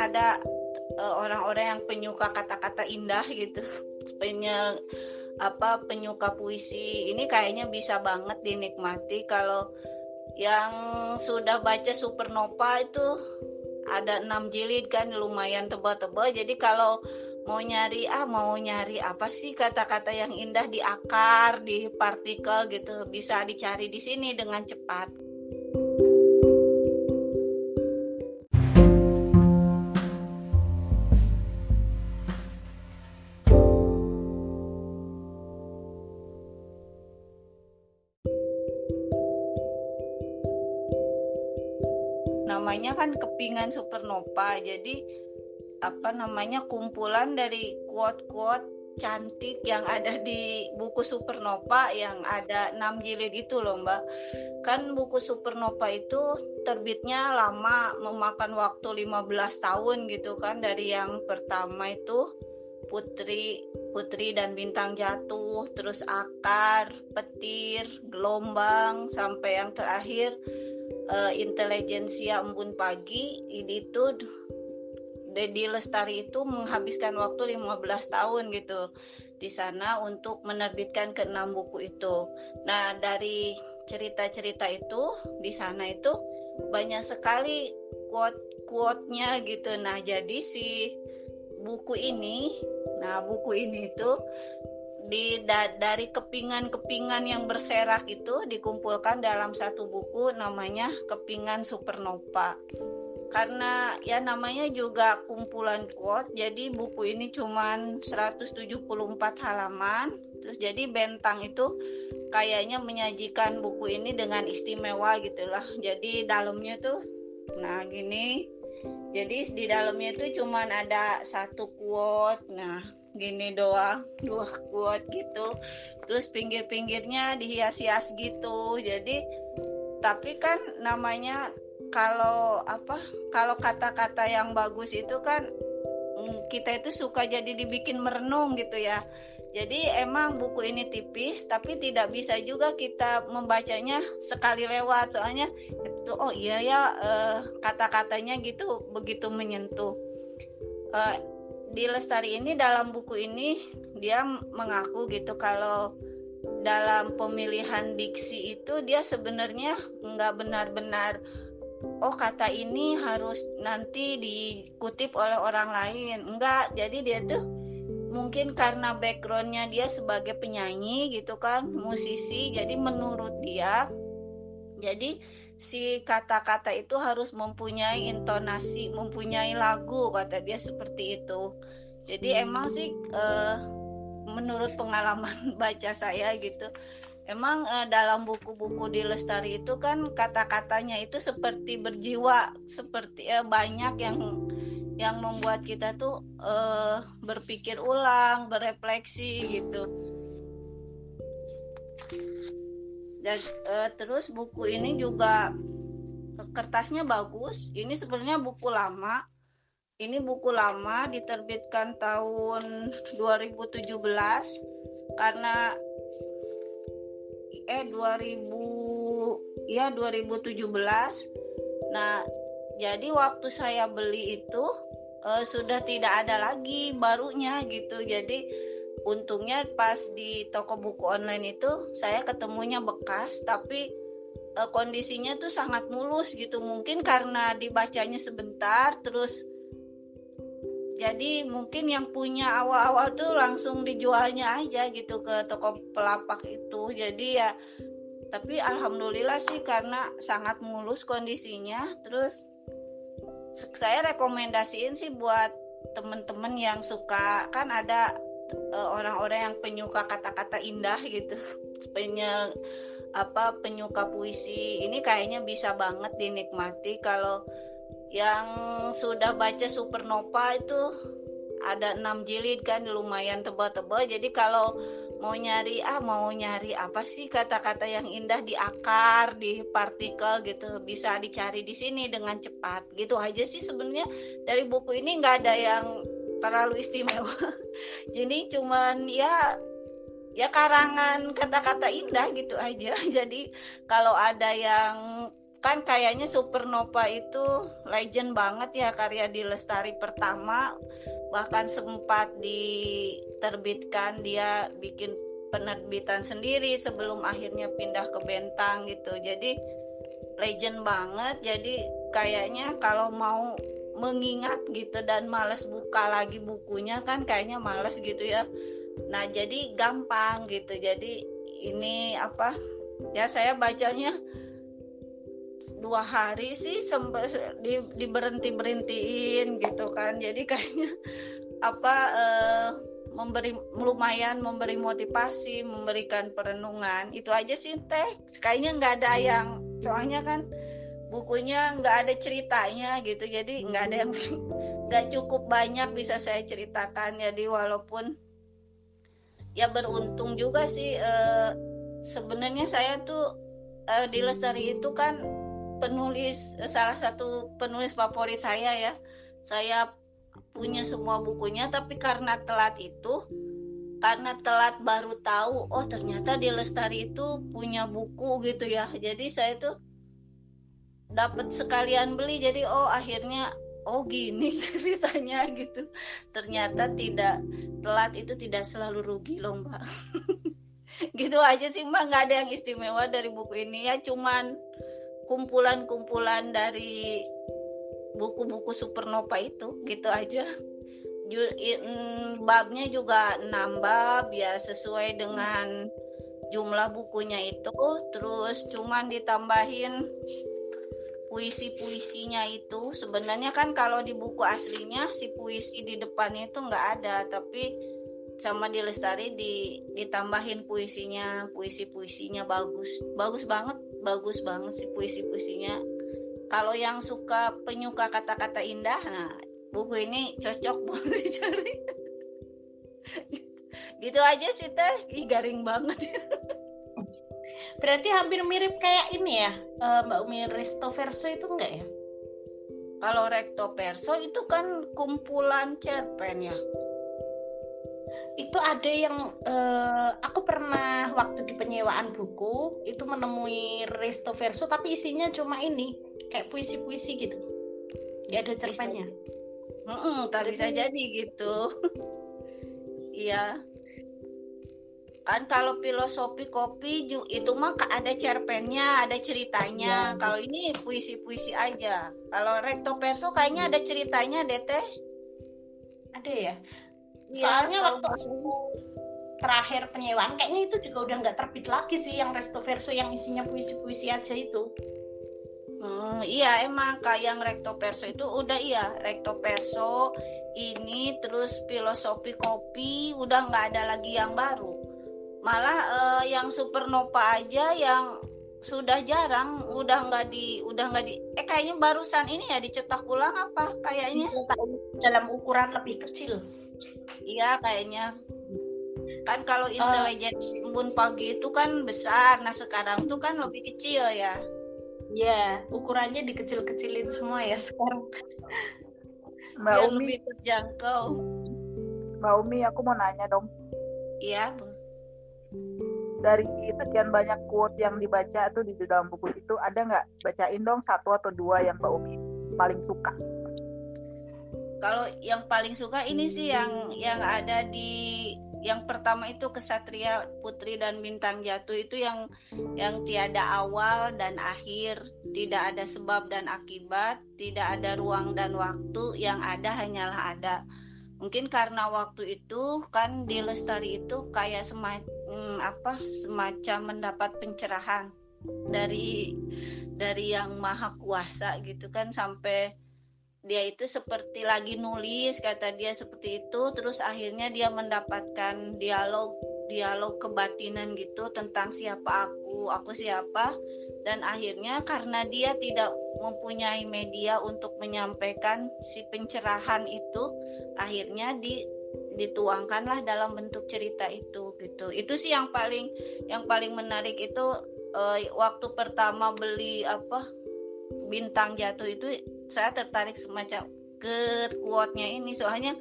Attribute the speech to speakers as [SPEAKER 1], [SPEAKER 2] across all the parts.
[SPEAKER 1] ada uh, orang-orang yang penyuka kata-kata indah gitu. Penye apa penyuka puisi. Ini kayaknya bisa banget dinikmati kalau yang sudah baca Supernova itu ada enam jilid kan lumayan tebal-tebal. Jadi kalau mau nyari ah mau nyari apa sih kata-kata yang indah di akar di partikel gitu bisa dicari di sini dengan cepat namanya kan kepingan supernova jadi apa namanya kumpulan dari quote-quote cantik yang ada di buku Supernova yang ada 6 jilid itu loh Mbak. Kan buku Supernova itu terbitnya lama memakan waktu 15 tahun gitu kan dari yang pertama itu Putri Putri dan Bintang Jatuh, terus Akar, Petir, Gelombang sampai yang terakhir uh, intelijensia embun pagi ini tuh Dedi Lestari itu menghabiskan waktu 15 tahun gitu di sana untuk menerbitkan keenam buku itu. Nah, dari cerita-cerita itu di sana itu banyak sekali quote-quote-nya gitu. Nah, jadi si buku ini, nah buku ini itu di da, dari kepingan-kepingan yang berserak itu dikumpulkan dalam satu buku namanya Kepingan Supernova. Karena ya namanya juga kumpulan quote, jadi buku ini cuma 174 halaman. Terus jadi Bentang itu kayaknya menyajikan buku ini dengan istimewa gitulah. Jadi dalamnya tuh nah gini. Jadi di dalamnya itu cuma ada satu quote. Nah, gini doang dua kuat gitu. Terus pinggir-pinggirnya dihias-hias gitu. Jadi tapi kan namanya kalau apa kalau kata-kata yang bagus itu kan mm, kita itu suka jadi dibikin merenung gitu ya. Jadi emang buku ini tipis tapi tidak bisa juga kita membacanya sekali lewat. Soalnya itu oh iya ya uh, kata-katanya gitu begitu menyentuh. Uh, di Lestari ini dalam buku ini dia mengaku gitu kalau dalam pemilihan diksi itu dia sebenarnya nggak benar-benar oh kata ini harus nanti dikutip oleh orang lain. Enggak jadi dia tuh mungkin karena backgroundnya dia sebagai penyanyi gitu kan musisi jadi menurut dia jadi si kata-kata itu harus mempunyai intonasi, mempunyai lagu kata dia seperti itu. Jadi emang sih uh, menurut pengalaman baca saya gitu, emang uh, dalam buku-buku di Lestari itu kan kata-katanya itu seperti berjiwa, seperti uh, banyak yang yang membuat kita tuh uh, berpikir ulang, berefleksi gitu dan uh, terus buku ini juga kertasnya bagus. Ini sebenarnya buku lama. Ini buku lama diterbitkan tahun 2017 karena eh 2000 ya 2017 nah jadi waktu saya beli itu uh, sudah tidak ada lagi barunya gitu. Jadi untungnya pas di toko buku online itu saya ketemunya bekas tapi e, kondisinya tuh sangat mulus gitu. Mungkin karena dibacanya sebentar terus jadi mungkin yang punya awal-awal tuh langsung dijualnya aja gitu ke toko pelapak itu. Jadi ya tapi alhamdulillah sih karena sangat mulus kondisinya. Terus saya rekomendasiin sih buat temen-temen yang suka kan ada Eh, orang-orang yang penyuka kata-kata indah gitu. Penye apa penyuka puisi ini kayaknya bisa banget dinikmati kalau yang sudah baca Supernova itu ada enam jilid kan lumayan tebal-tebal. Jadi kalau mau nyari ah mau nyari apa sih kata-kata yang indah di akar di partikel gitu bisa dicari di sini dengan cepat. Gitu aja sih sebenarnya. Dari buku ini nggak ada yang terlalu istimewa. Jadi cuman ya ya karangan kata-kata indah gitu aja. Jadi kalau ada yang kan kayaknya Supernova itu legend banget ya karya di Lestari pertama. Bahkan sempat diterbitkan dia bikin penerbitan sendiri sebelum akhirnya pindah ke Bentang gitu. Jadi legend banget. Jadi kayaknya kalau mau mengingat gitu dan males buka lagi bukunya kan kayaknya males gitu ya. Nah jadi gampang gitu. Jadi ini apa ya saya bacanya dua hari sih sempat di, berhenti berhentiin gitu kan. Jadi kayaknya apa eh, memberi lumayan memberi motivasi memberikan perenungan. Itu aja sih teh. Kayaknya nggak ada yang soalnya kan bukunya nggak ada ceritanya gitu. Jadi nggak ada yang nggak cukup banyak bisa saya ceritakan. Jadi walaupun ya beruntung juga sih eh, sebenarnya saya tuh eh, di lestari itu kan penulis salah satu penulis favorit saya ya. Saya punya semua bukunya tapi karena telat itu karena telat baru tahu oh ternyata di Lestari itu punya buku gitu ya. Jadi saya tuh dapat sekalian beli jadi oh akhirnya oh gini ceritanya gitu. Ternyata tidak telat itu tidak selalu rugi loh mbak. Gitu aja sih mbak. Nggak ada yang istimewa dari buku ini. Ya cuman kumpulan-kumpulan dari buku-buku supernova itu gitu aja. Babnya juga nambah ya sesuai dengan jumlah bukunya itu. Terus cuman ditambahin puisi-puisinya itu sebenarnya kan kalau di buku aslinya si puisi di depannya itu nggak ada tapi sama di lestari di ditambahin puisinya puisi-puisinya bagus. Bagus banget bagus banget sih puisi-puisinya. Kalau yang suka penyuka kata-kata indah nah buku ini cocok buat dicari. Gitu aja sih teh. Garing banget
[SPEAKER 2] berarti hampir mirip kayak ini ya uh, Mbak Umi Resto Verso itu enggak ya?
[SPEAKER 1] Kalau Recto Verso itu kan kumpulan cerpen ya.
[SPEAKER 2] Itu ada yang uh, aku pernah waktu di penyewaan buku itu menemui resto verso tapi isinya cuma ini kayak puisi-puisi gitu. Nggak ada cerpennya.
[SPEAKER 1] Hmm, tak bisa jadi gitu. Iya kan kalau filosofi kopi itu mah ada cerpennya ada ceritanya. Ya. kalau ini puisi-puisi aja. Kalau recto verso kayaknya ada ceritanya deh teh.
[SPEAKER 2] Ada ya? Iya, soalnya waktu aku terakhir penyewaan kayaknya itu juga udah nggak terbit lagi sih yang resto verso yang isinya puisi-puisi aja itu.
[SPEAKER 1] Hmm, iya emang kayak yang recto verso itu udah iya. Recto verso ini terus filosofi kopi udah nggak ada lagi yang baru malah uh, yang supernova aja yang sudah jarang udah nggak di udah nggak di eh kayaknya barusan ini ya dicetak ulang apa kayaknya
[SPEAKER 2] dalam ukuran lebih kecil
[SPEAKER 1] Iya kayaknya kan kalau ah. intelijensi uh, embun pagi itu kan besar nah sekarang tuh kan lebih kecil ya
[SPEAKER 2] Iya, ukurannya dikecil-kecilin semua ya sekarang.
[SPEAKER 1] Mbak Umi lebih terjangkau.
[SPEAKER 3] Mbak Umi, aku mau nanya dong.
[SPEAKER 1] Iya,
[SPEAKER 3] Dari sekian banyak quote yang dibaca tuh di dalam buku itu, ada nggak? Bacain dong satu atau dua yang Mbak Umi paling suka?
[SPEAKER 1] kalau yang paling suka ini sih yang yang ada di yang pertama itu kesatria putri dan bintang jatuh. Itu yang yang tiada awal dan akhir tidak ada sebab dan akibat tidak ada ruang dan waktu yang ada hanyalah ada. Mungkin karena waktu itu kan di lestari itu kayak semacam hmm, apa semacam mendapat pencerahan dari dari yang maha kuasa gitu kan sampai dia itu seperti lagi nulis kata dia seperti itu terus akhirnya dia mendapatkan dialog dialog kebatinan gitu tentang siapa aku aku siapa dan akhirnya karena dia tidak mempunyai media untuk menyampaikan si pencerahan itu akhirnya di dituangkanlah dalam bentuk cerita itu gitu. Itu sih yang paling yang paling menarik itu uh, waktu pertama beli apa bintang jatuh itu saya tertarik semacam ke quote-nya ini. Soalnya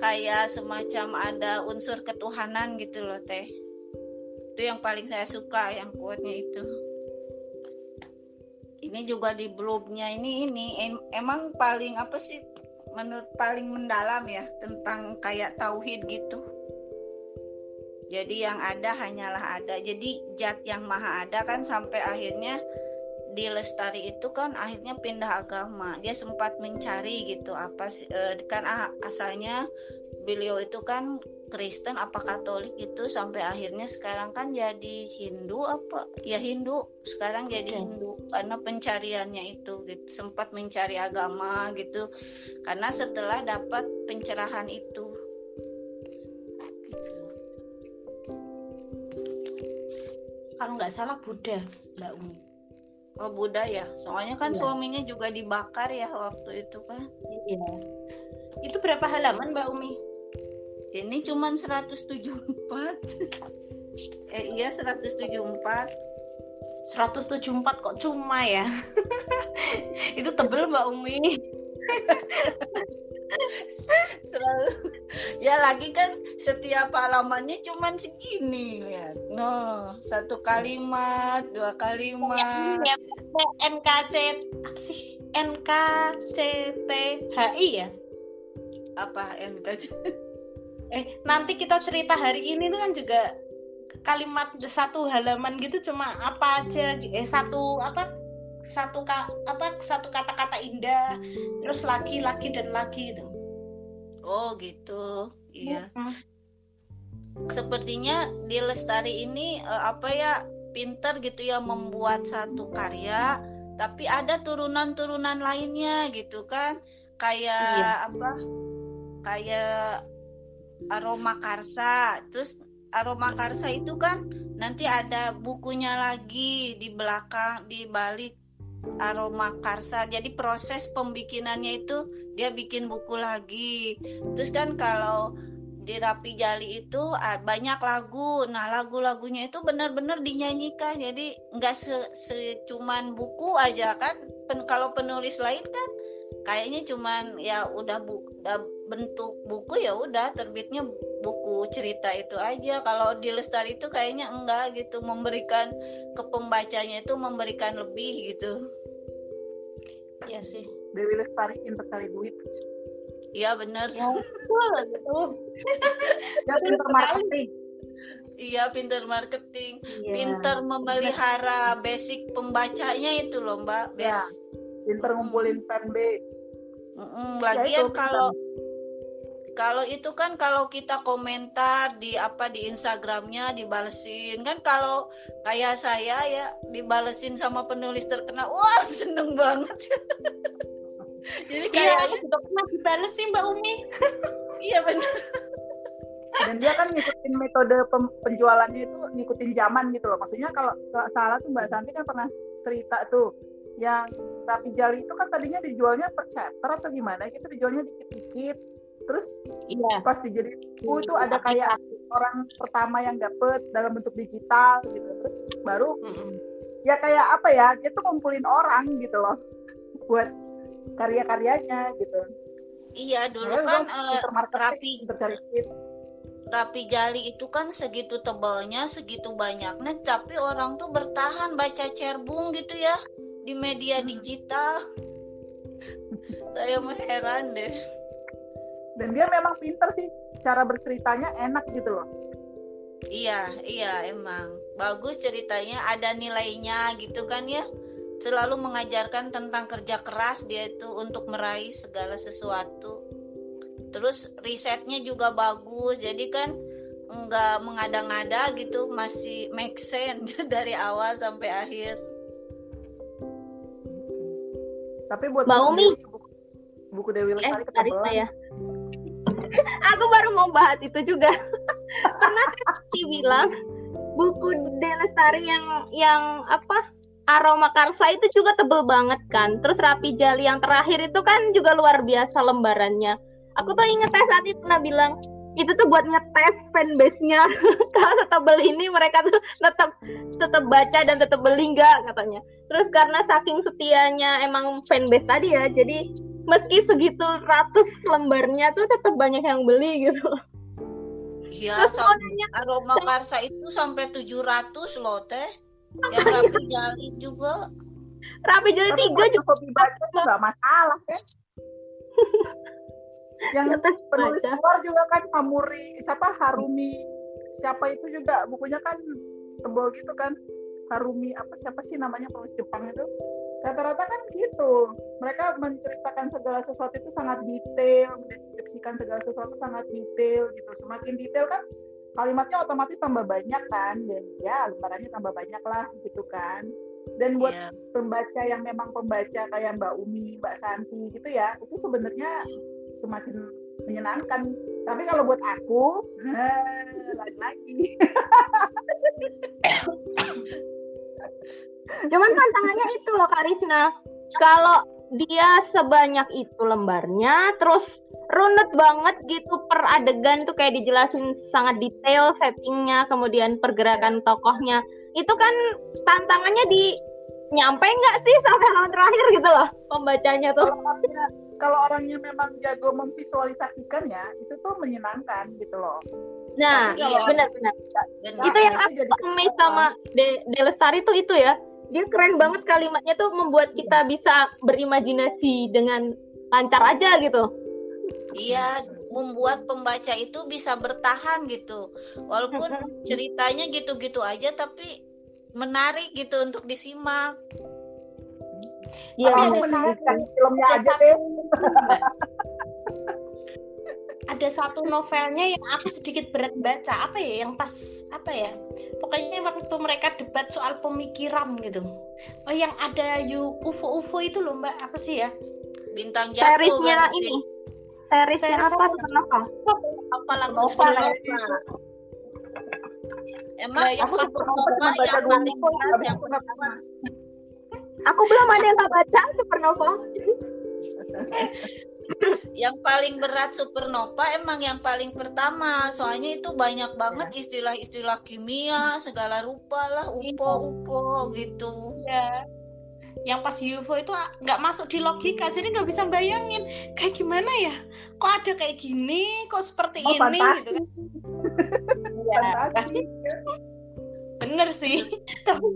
[SPEAKER 1] kayak semacam ada unsur ketuhanan gitu loh teh. Itu yang paling saya suka yang quote-nya itu. Ini juga di blognya ini ini em- emang paling apa sih menurut paling mendalam ya tentang kayak tauhid gitu. Jadi yang ada hanyalah ada. Jadi zat yang maha ada kan sampai akhirnya di lestari itu kan akhirnya pindah agama. Dia sempat mencari gitu apa sih eh, kan asalnya beliau itu kan Kristen apa Katolik itu sampai akhirnya sekarang kan jadi Hindu apa? Ya Hindu. Sekarang jadi
[SPEAKER 2] Oke.
[SPEAKER 1] Hindu karena pencariannya itu gitu. Sempat mencari agama gitu. Karena setelah dapat pencerahan itu.
[SPEAKER 2] Kalau nggak salah Buddha Mbak Umi.
[SPEAKER 1] Oh Buddha ya? Soalnya kan
[SPEAKER 2] Iya.
[SPEAKER 1] suaminya juga dibakar ya waktu itu kan.
[SPEAKER 2] Iya. Itu berapa halaman Mbak Umi
[SPEAKER 1] ini cuman 174 eh iya 174
[SPEAKER 2] 174 kok cuma ya? Itu tebel Mbak Umi.
[SPEAKER 1] Selalu. Ya lagi kan setiap halamannya cuman segini lihat. No, satu kalimat, dua kalimat.
[SPEAKER 2] ya, NKC apa sih? NKCTHI ya?
[SPEAKER 1] Apa NKJ?
[SPEAKER 2] Eh nanti kita cerita hari ini tuh kan juga kalimat satu halaman gitu cuma apa aja eh satu apa satu ka, apa satu kata-kata indah terus lagi lagi dan lagi gitu
[SPEAKER 1] Oh, gitu. Iya.
[SPEAKER 2] Mm.
[SPEAKER 1] Sepertinya di Lestari ini eh, apa ya pinter gitu ya membuat satu karya, tapi ada turunan-turunan lainnya gitu kan. Kayak
[SPEAKER 2] Iya.
[SPEAKER 1] apa? Kayak aroma karsa. Terus aroma karsa itu kan nanti ada bukunya lagi di belakang di balik aroma karsa. Jadi proses pembikinannya itu dia bikin buku lagi. Terus kan kalau di Rapi Jali itu banyak lagu. Nah, lagu-lagunya itu benar-benar dinyanyikan. Jadi nggak se, se- cuman buku aja kan. Pen, kalau penulis lain kan kayaknya cuman ya udah bu, udah bentuk buku ya udah terbitnya buku cerita itu aja. Kalau di Lestari itu kayaknya enggak gitu memberikan ke pembacanya itu memberikan lebih gitu.
[SPEAKER 2] Iya sih
[SPEAKER 3] Dewi Lestari pinter cari duit
[SPEAKER 1] Iya bener.
[SPEAKER 2] ya betul gitu
[SPEAKER 3] dia pinter marketing
[SPEAKER 1] Iya pinter marketing.
[SPEAKER 2] Iya.
[SPEAKER 1] pinter memelihara basic pembacanya itu loh mbak
[SPEAKER 3] Ya.
[SPEAKER 1] bes
[SPEAKER 3] pinter ngumpulin fanbase
[SPEAKER 1] Mm-mm,
[SPEAKER 3] Ya,
[SPEAKER 1] lagian
[SPEAKER 3] itu,
[SPEAKER 1] kalau kalau itu kan kalau kita komentar di apa di Instagramnya dibalesin. Kan kalau kayak saya ya dibalesin sama penulis terkenal wah seneng banget. Jadi
[SPEAKER 2] Iya,
[SPEAKER 1] kayak
[SPEAKER 2] aku juga pernah dibales sih Mbak Umi.
[SPEAKER 1] iya benar
[SPEAKER 3] dan dia kan ngikutin metode pem- penjualannya itu ngikutin zaman gitu loh. Maksudnya kalau salah tuh Mbak Santi kan pernah cerita tuh yang Rapi Jali itu kan tadinya dijualnya per chapter atau gimana gitu dijualnya dikit-dikit terus
[SPEAKER 2] Iya.
[SPEAKER 3] pas dijadi buku itu ada kayak orang pertama yang dapet dalam bentuk digital gitu terus baru
[SPEAKER 2] Mm-mm.
[SPEAKER 3] ya kayak apa ya dia tuh ngumpulin orang gitu loh buat karya-karyanya gitu
[SPEAKER 1] iya dulu
[SPEAKER 3] Makanya
[SPEAKER 1] kan
[SPEAKER 3] marketing,
[SPEAKER 1] rapi. Rapi Jali itu kan segitu tebalnya, segitu banyaknya, tapi orang tuh bertahan baca cerbung gitu ya di media digital. Saya heran deh.
[SPEAKER 3] dan dia memang pinter sih cara berceritanya enak gitu loh
[SPEAKER 1] Iya, iya emang bagus ceritanya, ada nilainya gitu kan ya. Selalu mengajarkan tentang kerja keras dia itu untuk meraih segala sesuatu. Terus risetnya juga bagus, jadi kan nggak mengada-ngada gitu, masih make sense dari awal sampai akhir.
[SPEAKER 3] Tapi buat
[SPEAKER 4] Mbak
[SPEAKER 3] buku
[SPEAKER 4] Umi.
[SPEAKER 3] Dewi- buku, buku Dewi
[SPEAKER 4] eh
[SPEAKER 3] Lestari ketebelan
[SPEAKER 4] ya aku baru mau bahas itu juga. Pernah Cici bilang buku Delestari yang yang apa aroma karsa itu juga tebel banget kan? Terus rapi jali yang terakhir itu kan juga luar biasa lembarannya. Aku tuh inget teh saat itu pernah bilang itu tuh buat ngetes fanbase-nya kalau setebel ini mereka tuh tetap tetap baca dan tetap beli nggak katanya terus karena saking setianya emang fanbase tadi ya jadi meski segitu ratus lembarnya tuh tetap banyak yang beli gitu
[SPEAKER 1] Iya,
[SPEAKER 4] terus
[SPEAKER 1] sam-
[SPEAKER 4] warnanya
[SPEAKER 1] aroma karsa itu sampai 700 loh teh. Yang rapi jali juga.
[SPEAKER 4] Rapi Jali
[SPEAKER 3] Tapi
[SPEAKER 4] tiga juga
[SPEAKER 3] hobi baca tuh nggak masalah kan. yang
[SPEAKER 4] atas
[SPEAKER 3] penulis luar juga kan Hamuri siapa? Harumi. Siapa itu juga bukunya kan tebal gitu kan. Harumi apa siapa sih namanya penulis Jepang itu? Rata-rata kan gitu. Mereka menceritakan segala sesuatu itu sangat detail mendeskripsikan segala sesuatu sangat detail gitu. Semakin detail kan kalimatnya otomatis tambah banyak kan. Dan ya lembarannya tambah banyak lah gitu kan. Dan buat
[SPEAKER 1] Iya.
[SPEAKER 3] pembaca yang memang pembaca kayak Mbak Umi, Mbak Santi gitu ya, itu sebenarnya semakin menyenangkan. Tapi kalau buat aku, eh, lagi-lagi.
[SPEAKER 4] Cuman tantangannya itu loh Karisna. Kalau dia sebanyak itu lembarnya, terus runut banget gitu per adegan tuh kayak dijelasin sangat detail settingnya, kemudian pergerakan tokohnya. Itu kan tantangannya di nyampe nggak sih sampai halaman terakhir gitu loh pembacanya tuh.
[SPEAKER 3] Kalau orangnya, memang jago memvisualisasikan ya, itu tuh menyenangkan gitu loh.
[SPEAKER 4] Nah,
[SPEAKER 1] Iya.
[SPEAKER 4] benar-benar.
[SPEAKER 1] Benar.
[SPEAKER 4] itu yang aku
[SPEAKER 3] jadi
[SPEAKER 4] sama De, De Lestari tuh itu ya dia keren banget kalimatnya tuh membuat kita bisa berimajinasi dengan lancar aja gitu
[SPEAKER 1] Iya, membuat pembaca itu bisa bertahan gitu. Walaupun ceritanya gitu-gitu aja tapi menarik gitu untuk disimak.
[SPEAKER 3] Iya,
[SPEAKER 2] Tapi
[SPEAKER 3] yang
[SPEAKER 2] ada
[SPEAKER 3] meninggikan
[SPEAKER 2] satu-
[SPEAKER 3] filmnya
[SPEAKER 2] ada
[SPEAKER 3] aja deh.
[SPEAKER 2] ada satu novelnya yang aku sedikit berat baca. Apa ya? Yang pas apa ya? Pokoknya waktu mereka debat soal pemikiran gitu. Oh yang ada yu UFO UFO itu loh mbak. Apa sih ya?
[SPEAKER 1] Bintang jatuh
[SPEAKER 4] seriesnya
[SPEAKER 1] berarti.
[SPEAKER 4] ini seriesnya
[SPEAKER 2] Series
[SPEAKER 4] apa?
[SPEAKER 2] apa?
[SPEAKER 4] Supernova
[SPEAKER 2] apa? Itu
[SPEAKER 1] Emang
[SPEAKER 2] Nah, yang
[SPEAKER 3] Aku
[SPEAKER 1] Supernova
[SPEAKER 3] cuma baca
[SPEAKER 1] yang
[SPEAKER 3] dua nggak
[SPEAKER 1] yang pertama.
[SPEAKER 4] Aku belum ada yang nggak baca Supernova.
[SPEAKER 1] Yang paling berat Supernova emang yang paling pertama. Soalnya itu banyak banget istilah-istilah kimia segala rupa lah, upo-upo gitu.
[SPEAKER 2] ya yang pas UFO itu nggak masuk di logika jadi nggak bisa bayangin. Kayak gimana ya? Kok ada kayak gini? Kok seperti
[SPEAKER 3] Oh,
[SPEAKER 2] ini?
[SPEAKER 3] Fantasi.
[SPEAKER 2] gitu kan. ya
[SPEAKER 3] Fantasi.
[SPEAKER 2] Bener sih tapi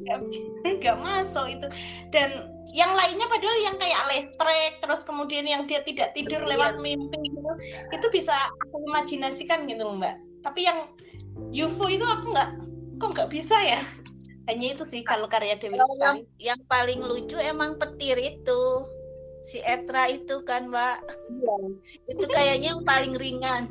[SPEAKER 2] nggak masuk itu dan yang lainnya padahal yang kayak lestrek terus kemudian yang dia tidak tidur
[SPEAKER 1] Iya.
[SPEAKER 2] lewat mimpi gitu itu bisa aku imajinasikan gitu mbak tapi yang UFO itu aku nggak kok nggak bisa ya hanya itu sih kalau karya Dewi
[SPEAKER 1] Kalau yang yang paling lucu emang petir itu. Si Etra itu kan, Mbak. Itu kayaknya yang paling ringan.